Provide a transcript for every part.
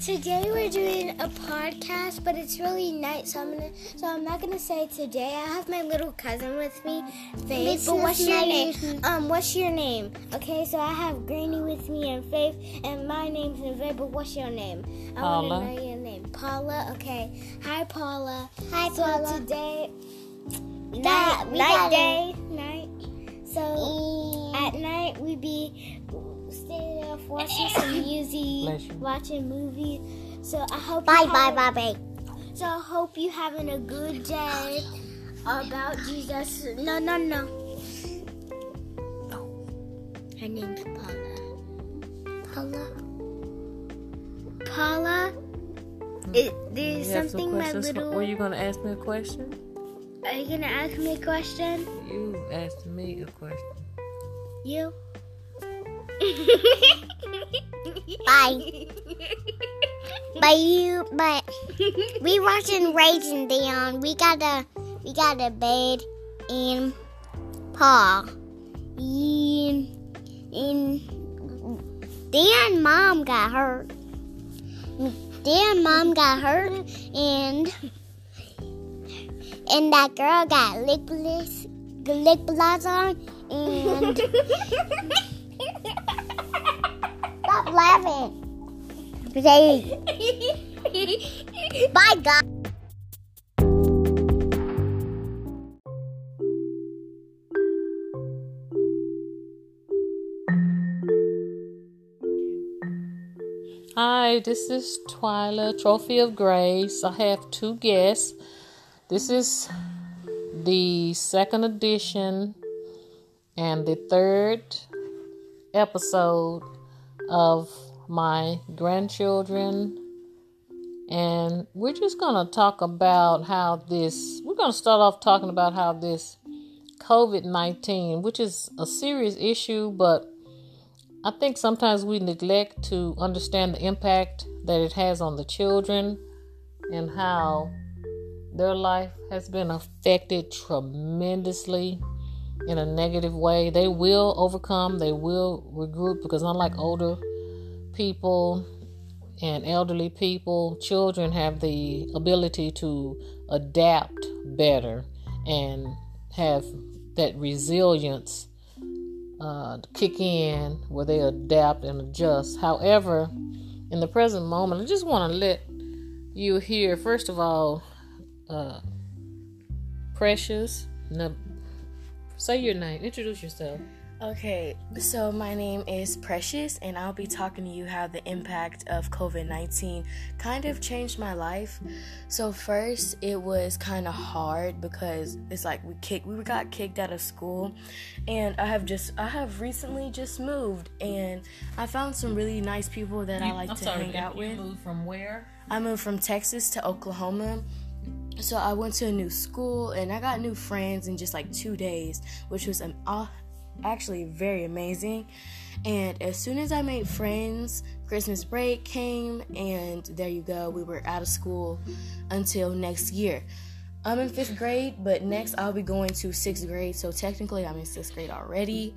today we're doing a podcast, but it's really night, so I'm gonna. So I'm not gonna say today. I have my little cousin with me, Faith. But what's your name? Um, what's your name? Okay, so I have Granny with me and Faith, and my name's Faith. But what's your name? I Paula. wanna know your name. Paula. Okay. Hi, Paula. Hi, so Paula. today, That- night, night, day, night. So at night we be staying watching some music, watching movies. So I hope Bye, you bye, having- bye, bye. So I hope you having a good day about Jesus. No, no, no. Oh. Her name's Paula. Paula. Paula. It, there's You have some something my questions? little. Were you gonna ask me a question? Are you gonna ask me a question? You asked me a question. You. Bye. But you, but we watching Raging Down. We got a, we got a bed and Paul. And, and Dan mom got hurt. Dan mom got hurt and and that girl got lip gloss on and stop laughing. Say, bye God. Hi, this is Twyla, Trophy of Grace. I have two guests. This is the second edition and the third episode of my grandchildren. And we're just going to talk about how this, we're going to start off talking about how this COVID 19, which is a serious issue, but I think sometimes we neglect to understand the impact that it has on the children and how their life has been affected tremendously in a negative way. They will overcome, they will regroup because, unlike older people and elderly people, children have the ability to adapt better and have that resilience uh, kick in where they adapt and adjust. However, in the present moment, I just want to let you hear, first of all, uh, Precious. Say your name. Introduce yourself. Okay, so my name is Precious, and I'll be talking to you how the impact of COVID 19 kind of changed my life. So, first, it was kind of hard because it's like we kicked, we got kicked out of school, and I have just, I have recently just moved, and I found some really nice people that I like I'm to sorry, hang out you with. You moved from where? I moved from Texas to Oklahoma. So I went to a new school and I got new friends in just like two days, which was um, uh, actually very amazing. And as soon as I made friends, Christmas break came, and there you go, we were out of school until next year. I'm in fifth grade, but next I'll be going to sixth grade, so technically I'm in sixth grade already.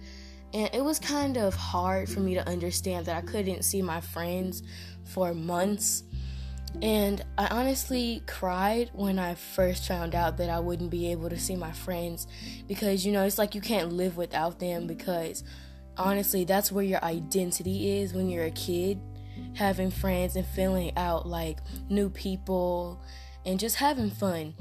And it was kind of hard for me to understand that I couldn't see my friends for months. And I honestly cried when I first found out that I wouldn't be able to see my friends because, you know, it's like you can't live without them because honestly, that's where your identity is when you're a kid. Having friends and feeling out like new people and just having fun.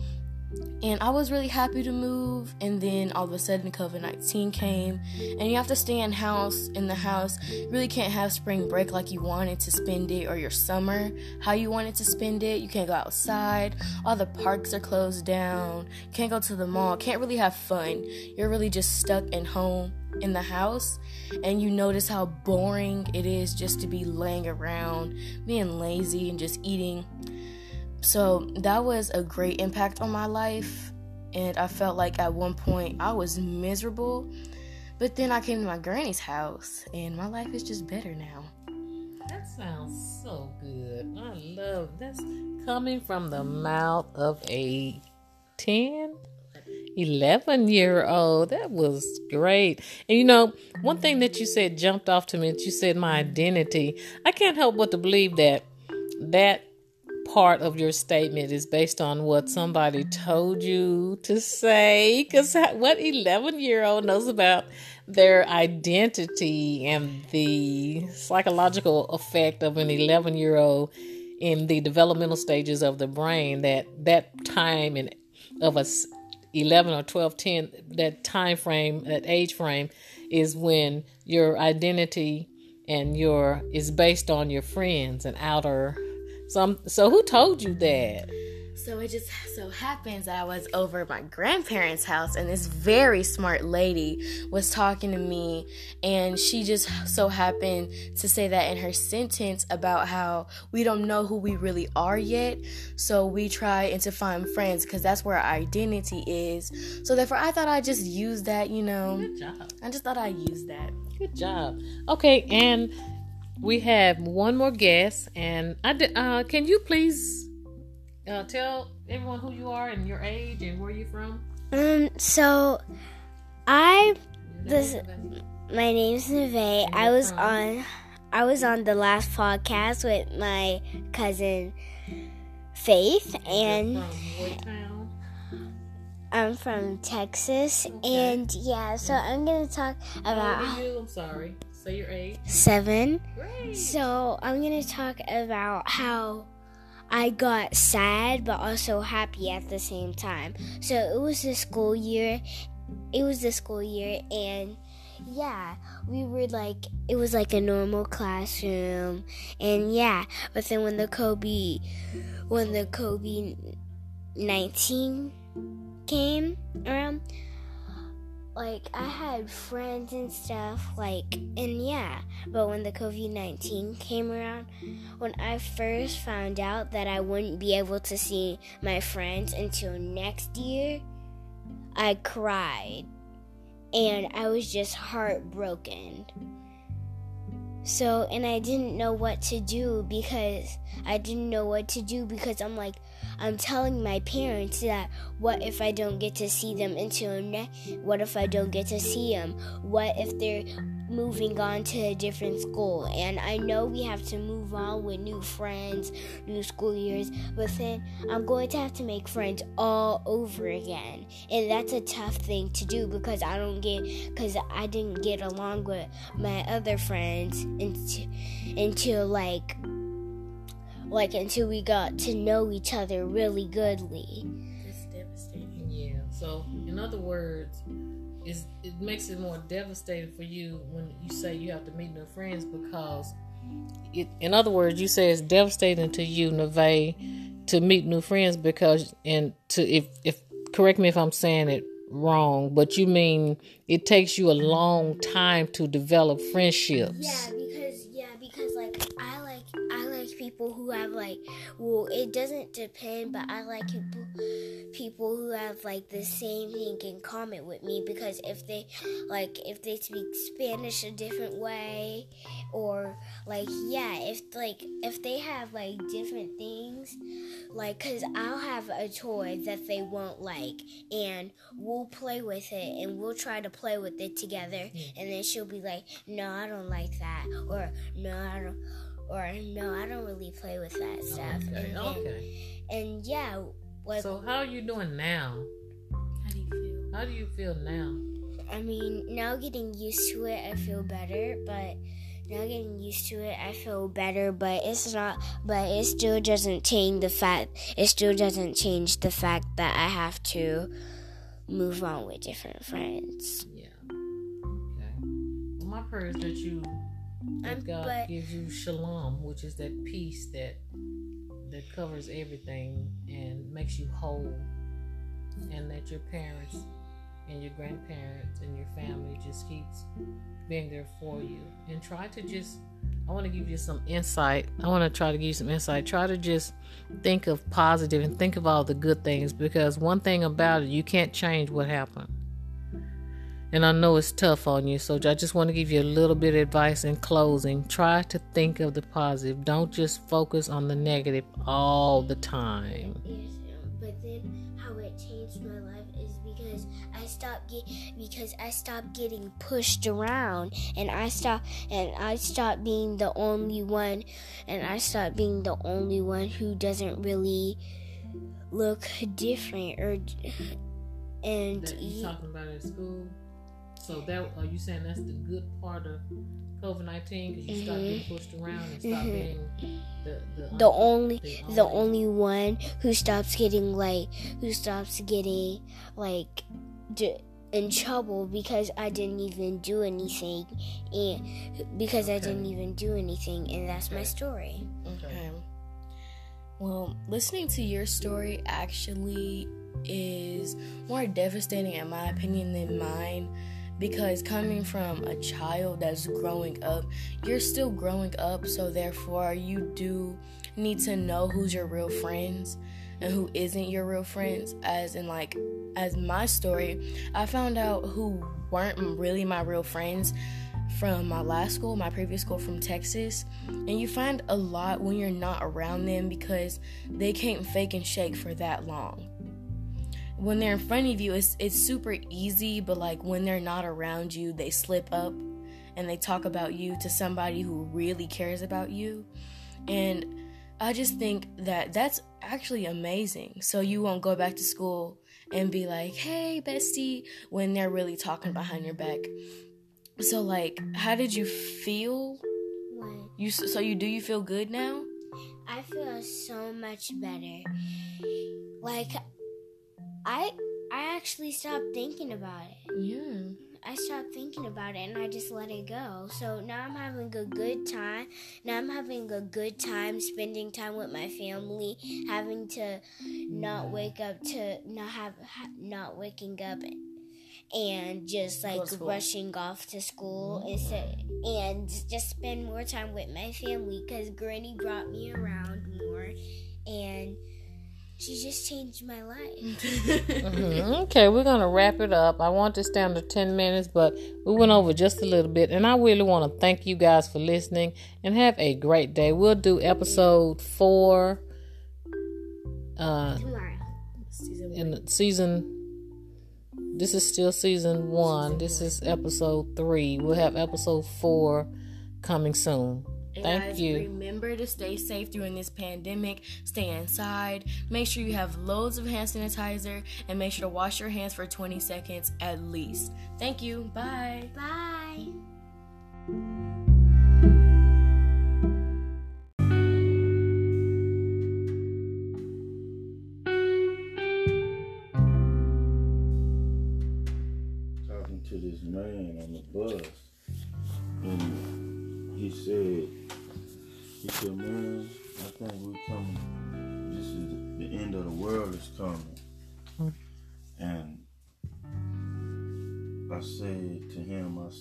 And I was really happy to move, and then all of a sudden COVID 19 came, and you have to stay in house in the house. You really can't have spring break like you wanted to spend it, or your summer how you wanted to spend it. You can't go outside, all the parks are closed down, can't go to the mall, can't really have fun. You're really just stuck in home in the house, and you notice how boring it is just to be laying around, being lazy, and just eating so that was a great impact on my life. And I felt like at one point I was miserable. But then I came to my granny's house and my life is just better now. That sounds so good. I love that's coming from the mouth of a 10, 11 year old. That was great. And you know, one thing that you said jumped off to me you said my identity. I can't help but to believe that that part of your statement is based on what somebody told you to say because what 11 year old knows about their identity and the psychological effect of an 11 year old in the developmental stages of the brain that that time and of a 11 or 12 10 that time frame that age frame is when your identity and your is based on your friends and outer some so who told you that so it just so happens that I was over at my grandparents' house and this very smart lady was talking to me and she just so happened to say that in her sentence about how we don't know who we really are yet. So we try and to find friends because that's where our identity is. So therefore I thought I'd just use that, you know. Good job. I just thought I'd use that. Good job. Okay, and we have one more guest and I uh, can you please uh, tell everyone who you are and your age and where you're from. Um. So, I this my name's Neve. I was from? on I was on the last podcast with my cousin Faith and. I'm from Texas, okay. and yeah, so I'm gonna talk about. How old are you? I'm sorry. Say your age. Seven. Great. So I'm gonna talk about how I got sad but also happy at the same time. So it was the school year. It was the school year and yeah, we were like it was like a normal classroom and yeah, but then when the COVID when the COVID 19 came around like I had friends and stuff, like, and yeah. But when the COVID 19 came around, when I first found out that I wouldn't be able to see my friends until next year, I cried. And I was just heartbroken. So, and I didn't know what to do because I didn't know what to do because I'm like, I'm telling my parents that what if I don't get to see them until next? What if I don't get to see them? What if they're moving on to a different school? And I know we have to move on with new friends, new school years, but then I'm going to have to make friends all over again. And that's a tough thing to do because I don't get, because I didn't get along with my other friends until, until like like until we got to know each other really goodly. It's devastating. Yeah. So, in other words, it's, it makes it more devastating for you when you say you have to meet new friends because, it, in other words, you say it's devastating to you, Neve, to meet new friends because, and to if if correct me if I'm saying it wrong, but you mean it takes you a long time to develop friendships. Yeah, people who have like well it doesn't depend but I like people people who have like the same thing in common with me because if they like if they speak Spanish a different way or like yeah if like if they have like different things like cuz I'll have a toy that they won't like and we'll play with it and we'll try to play with it together hmm. and then she'll be like no I don't like that or no I don't or no, I don't really play with that stuff. Okay. And, okay. And yeah. Like, so how are you doing now? How do you feel? How do you feel now? I mean, now getting used to it, I feel better. But now getting used to it, I feel better. But it's not. But it still doesn't change the fact. It still doesn't change the fact that I have to move on with different friends. Yeah. Okay. Well, my prayer is that you that God but, gives you shalom, which is that peace that that covers everything and makes you whole, and that your parents and your grandparents and your family just keeps being there for you. And try to just I want to give you some insight. I want to try to give you some insight. Try to just think of positive and think of all the good things because one thing about it, you can't change what happened. And I know it's tough on you, so I just want to give you a little bit of advice in closing. Try to think of the positive. Don't just focus on the negative all the time. but then how it changed my life is because I stopped get because I stopped getting pushed around and I stopped and I stopped being the only one and I stopped being the only one who doesn't really look different or and that you talking about at school. So that are you saying that's the good part of COVID nineteen because you mm-hmm. stop getting pushed around and stop mm-hmm. being the the, the only the, the only one who stops getting like who stops getting like in trouble because I didn't even do anything and because okay. I didn't even do anything and that's okay. my story. Okay. Well, listening to your story actually is more devastating in my opinion than mine because coming from a child that's growing up, you're still growing up, so therefore you do need to know who's your real friends and who isn't your real friends. As in, like, as my story, I found out who weren't really my real friends from my last school, my previous school from Texas. And you find a lot when you're not around them because they can't fake and shake for that long when they're in front of you, it's it's super easy, but like when they're not around you, they slip up and they talk about you to somebody who really cares about you. And I just think that that's actually amazing. So you won't go back to school and be like, "Hey, bestie," when they're really talking behind your back. So like, how did you feel? What? You so you do you feel good now? I feel so much better. Like I I actually stopped thinking about it. Yeah. I stopped thinking about it and I just let it go. So now I'm having a good time. Now I'm having a good time spending time with my family, having to not wake up to not have not waking up and just like rushing off to school mm-hmm. and just spend more time with my family cuz Granny brought me around more and she just changed my life. mm-hmm. Okay, we're gonna wrap it up. I want this down to ten minutes, but we went over just a little bit, and I really want to thank you guys for listening and have a great day. We'll do episode four. Uh, Tomorrow. In season. This is still season one. This is episode three. We'll have episode four coming soon. And Thank guys, you. Remember to stay safe during this pandemic. Stay inside. Make sure you have loads of hand sanitizer and make sure to wash your hands for 20 seconds at least. Thank you. Bye. Bye.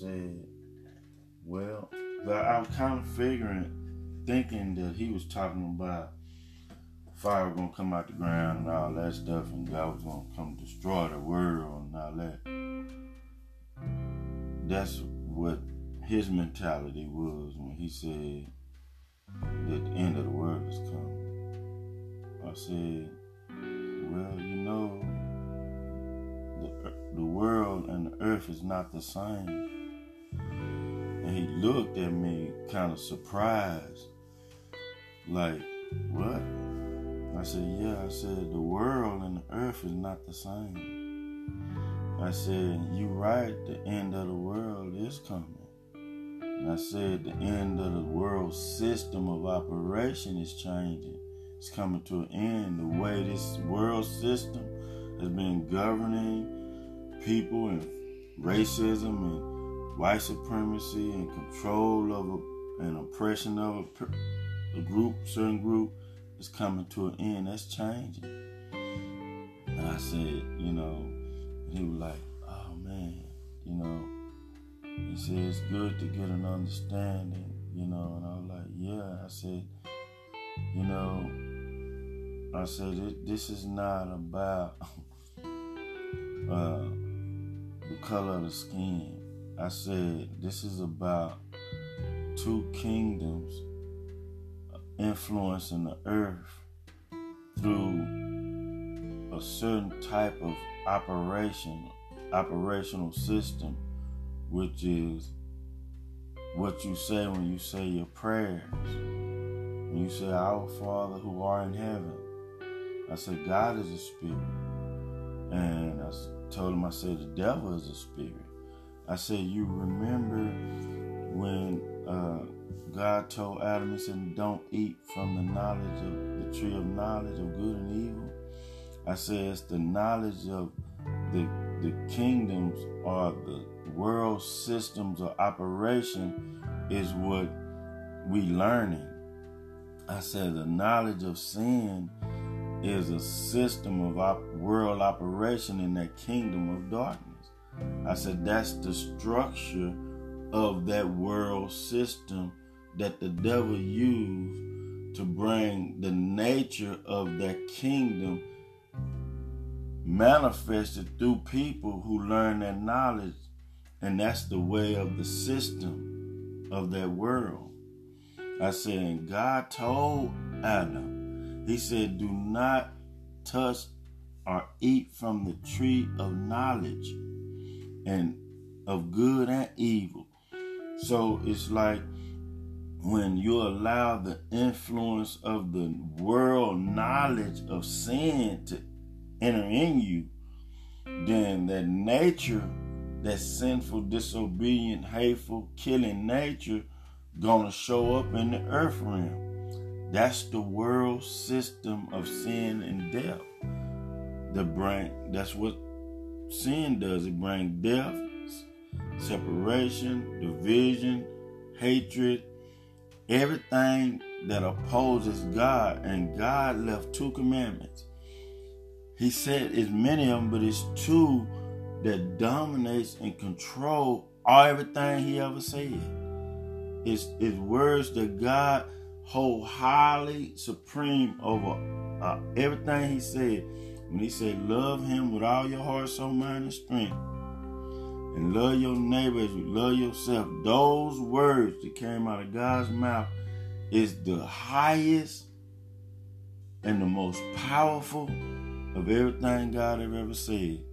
Said, well, I was kind of figuring, thinking that he was talking about fire was gonna come out the ground and all that stuff, and God was gonna come destroy the world and all that. That's what his mentality was when he said that the end of the world is coming. I said, well, you know, the, the world and the earth is not the same. And he looked at me kind of surprised, like, what? I said, yeah, I said, the world and the earth is not the same. I said, you right, the end of the world is coming. And I said the end of the world system of operation is changing. It's coming to an end. The way this world system has been governing people and racism and white supremacy and control of a, and oppression of a, a group, certain group, is coming to an end. That's changing. And I said, you know, he was like, oh man, you know, he said it's good to get an understanding, you know, and I was like, yeah. I said, you know, I said this is not about uh, the color of the skin. I said this is about two kingdoms influencing the earth through a certain type of operation, operational system, which is what you say when you say your prayers. When you say, Our Father who art in heaven, I said, God is a spirit. And I told him, I said, the devil is a spirit. I said, You remember when uh, God told Adam, He said, Don't eat from the knowledge of the tree of knowledge of good and evil? I said, It's the knowledge of the, the kingdoms or the world systems of operation is what we learning. I said, The knowledge of sin is a system of op- world operation in that kingdom of darkness. I said that's the structure of that world system that the devil used to bring the nature of that kingdom manifested through people who learn that knowledge. And that's the way of the system of that world. I said and god told adam he said do not touch or eat from the tree of knowledge and of good and evil. So it's like when you allow the influence of the world knowledge of sin to enter in you, then that nature, that sinful, disobedient, hateful, killing nature, gonna show up in the earth realm. That's the world system of sin and death. The brain, that's what sin does. It brings death, separation, division, hatred, everything that opposes God. And God left two commandments. He said it's many of them, but it's two that dominates and control all everything he ever said. It's, it's words that God hold highly supreme over uh, everything he said when he said, Love him with all your heart, soul, mind, and strength, and love your neighbor as you love yourself, those words that came out of God's mouth is the highest and the most powerful of everything God have ever said.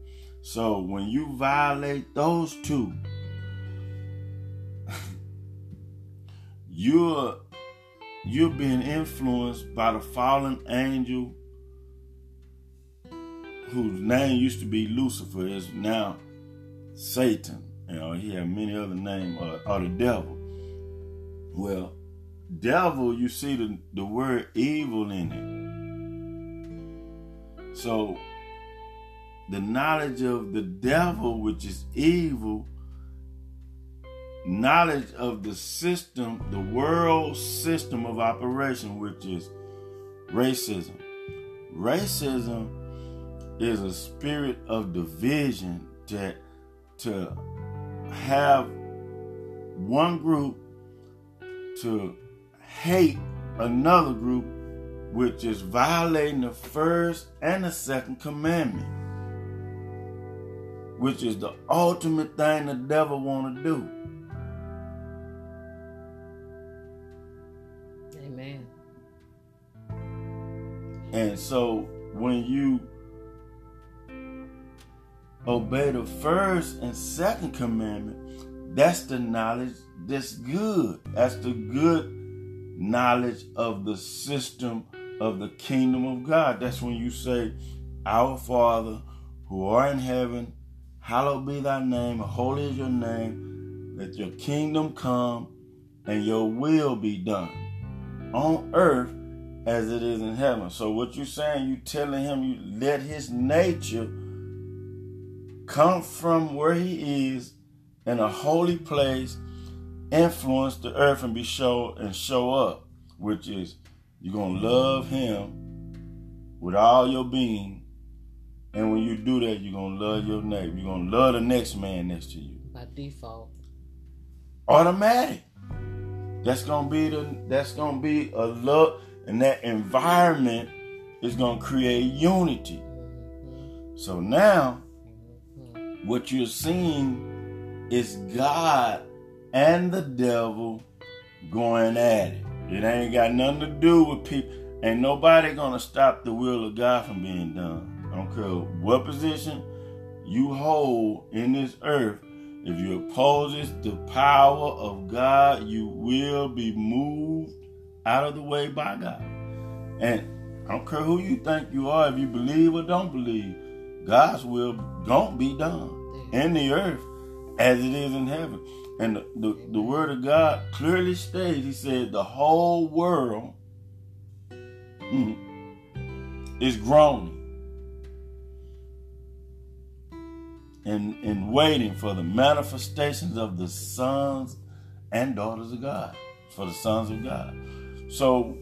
So when you violate those two, you're you're being influenced by the fallen angel whose name used to be Lucifer, is now Satan. You know, he had many other names, or, uh, or the devil. Well, devil, you see the, the word evil in it. So, the knowledge of the devil, which is evil, knowledge of the system, the world system of operation, which is racism. Racism is a spirit of division that to have one group to hate another group which is violating the first and the second commandment which is the ultimate thing the devil want to do. Amen. And so when you obey the first and second commandment, that's the knowledge that's good. That's the good knowledge of the system of the kingdom of God. That's when you say, Our Father who art in heaven, hallowed be thy name, holy is your name, let your kingdom come and your will be done on earth as it is in heaven. So what you're saying, you're telling him you let his nature come from where he is in a holy place, influence the earth and be show and show up, which is you're gonna love him with all your being. And when you do that, you're gonna love your neighbor. You're gonna love the next man next to you. By default. Automatic. That's gonna be the that's gonna be a love and that environment is gonna create unity. Mm-hmm. So now what you're seeing is God and the devil going at it. It ain't got nothing to do with people. Ain't nobody gonna stop the will of God from being done. I don't care what position you hold in this earth, if you oppose the power of God, you will be moved out of the way by God. And I don't care who you think you are, if you believe or don't believe, God's will don't be done in the earth as it is in heaven. And the, the, the word of God clearly states, he said, the whole world mm, is groaning and, and waiting for the manifestations of the sons and daughters of God, for the sons of God. So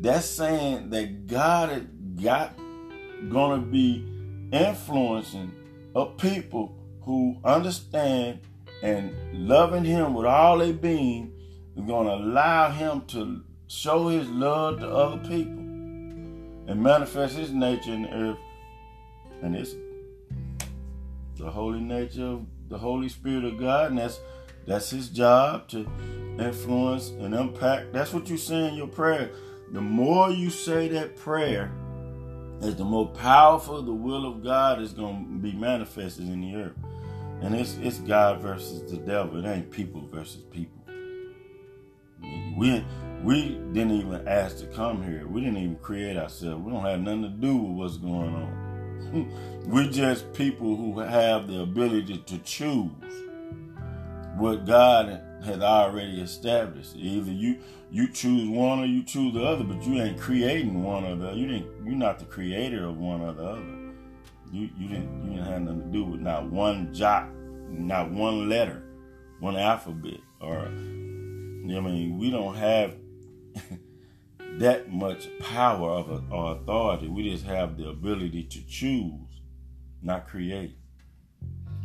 that's saying that God has got gonna be influencing a people who understand and loving him with all their being is gonna allow him to show his love to other people and manifest his nature in the earth. And it's the holy nature of the Holy Spirit of God, and that's that's his job to influence and impact. That's what you say in your prayer. The more you say that prayer, is the more powerful the will of God is going to be manifested in the earth. And it's it's God versus the devil. It ain't people versus people. We we didn't even ask to come here. We didn't even create ourselves. We don't have nothing to do with what's going on. We're just people who have the ability to choose what God has already established. Either you you choose one or you choose the other, but you ain't creating one or the other. You didn't. You're not the creator of one or the other. You you didn't you didn't have nothing to do with not one jot, not one letter, one alphabet, or I mean we don't have that much power of a, or authority. We just have the ability to choose, not create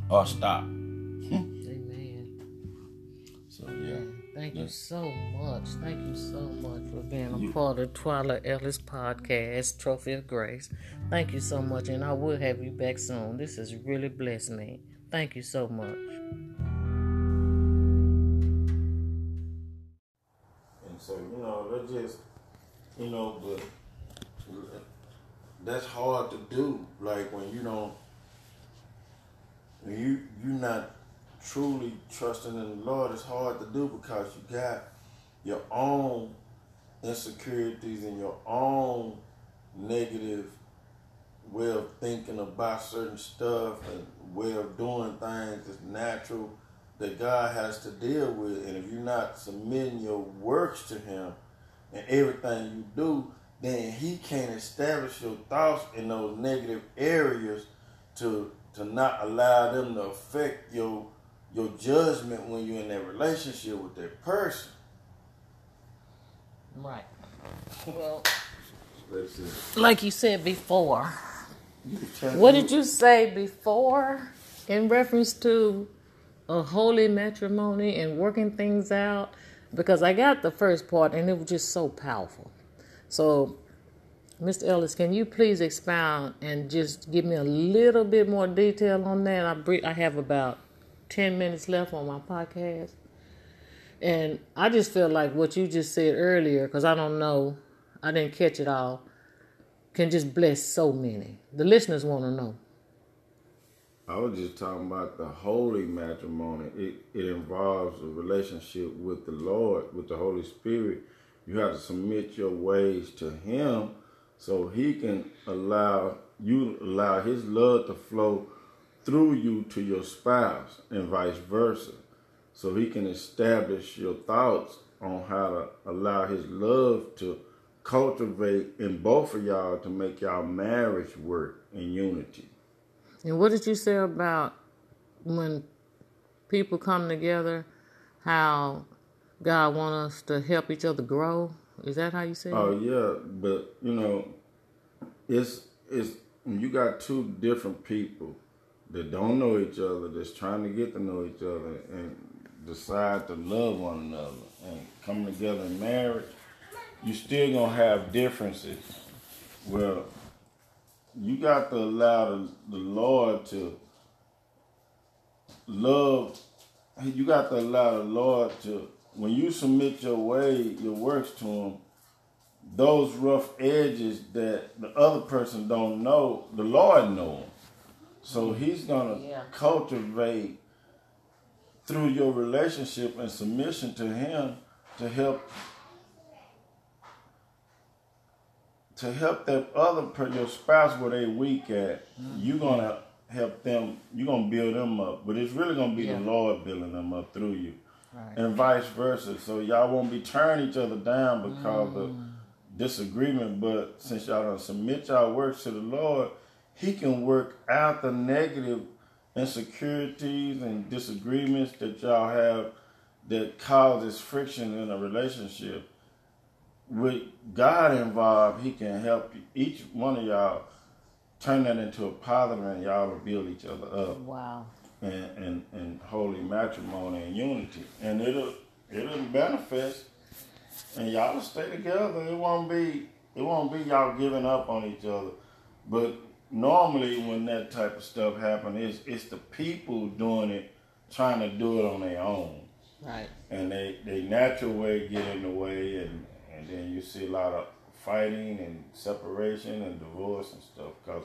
or stop. Thank you so much. Thank you so much for being a part of Twyla Ellis podcast, Trophy of Grace. Thank you so much, and I will have you back soon. This has really blessed me. Thank you so much. And so, you know, that just, you know, but that's hard to do. Like when you don't, when you you're not truly trusting in the Lord is hard to do because you got your own insecurities and your own negative way of thinking about certain stuff and way of doing things that's natural that God has to deal with. And if you're not submitting your works to Him and everything you do, then He can't establish your thoughts in those negative areas to to not allow them to affect your your judgment when you're in that relationship with that person. Right. Well, like you said before, what did you say before in reference to a holy matrimony and working things out? Because I got the first part and it was just so powerful. So, Mr. Ellis, can you please expound and just give me a little bit more detail on that? I, I have about 10 minutes left on my podcast. And I just feel like what you just said earlier, because I don't know, I didn't catch it all, can just bless so many. The listeners want to know. I was just talking about the holy matrimony. It, it involves a relationship with the Lord, with the Holy Spirit. You have to submit your ways to Him so He can allow you allow His love to flow through you to your spouse and vice versa. So he can establish your thoughts on how to allow his love to cultivate in both of y'all to make y'all marriage work in unity. And what did you say about when people come together, how God want us to help each other grow? Is that how you say oh, it? Oh yeah, but you know, it's it's when you got two different people that don't know each other, that's trying to get to know each other and decide to love one another and come together in marriage, you still gonna have differences. Well, you got to allow the, the Lord to love. You got to allow the Lord to when you submit your way, your works to Him. those rough edges that the other person don't know, the Lord know. So He's gonna Yeah. cultivate through your relationship and submission to Him to help to help that other per your spouse where they weak at. Mm-hmm. You're gonna help them. You're gonna build them up, but it's really gonna be Yeah. the Lord building them up through you Right. and vice versa. So y'all won't be turning each other down because of mm. disagreement. But since y'all don't submit y'all works to the Lord, He can work out the negative insecurities and disagreements that y'all have that causes friction in a relationship. With God involved, He can help each one of y'all turn that into a positive, and y'all will build each other up Wow. and, and, and holy matrimony and unity. And it'll it'll manifest and y'all will stay together. It won't be it won't be y'all giving up on each other. But normally when that type of stuff happen it's it's the people doing it trying to do it on their own. Right. And they, they natural way get in the way and, and then you see a lot of fighting and separation and divorce and stuff because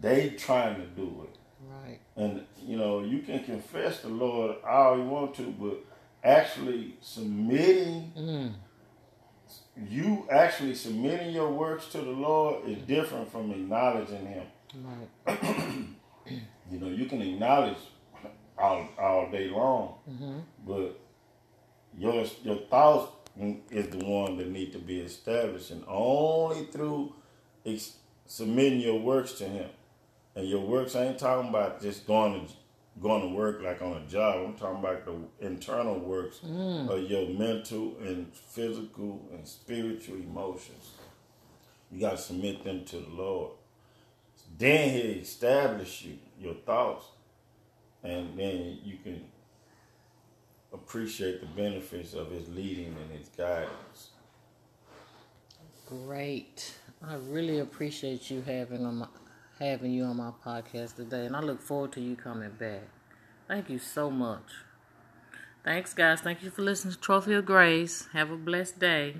they trying to do it. Right. And you know, you can confess the Lord all you want to, but actually submitting, Mm. You actually submitting your works to the Lord is different from acknowledging Him. Right. You know, you can acknowledge all all day long, Mm-hmm. but your your thoughts is the one that need to be established, and only through ex- submitting your works to Him. And your works I ain't talking about just going to going to work like on a job. I'm talking about the internal works mm. of your mental and physical and spiritual emotions. You got to submit them to the Lord. Then He establish you your thoughts, and then you can appreciate the benefits of His leading and His guidance. Great. I really appreciate you having on my having you on my podcast today, and I look forward to you coming back. Thank you so much. Thanks, guys. Thank you for listening to Trophy of Grace. Have a blessed day.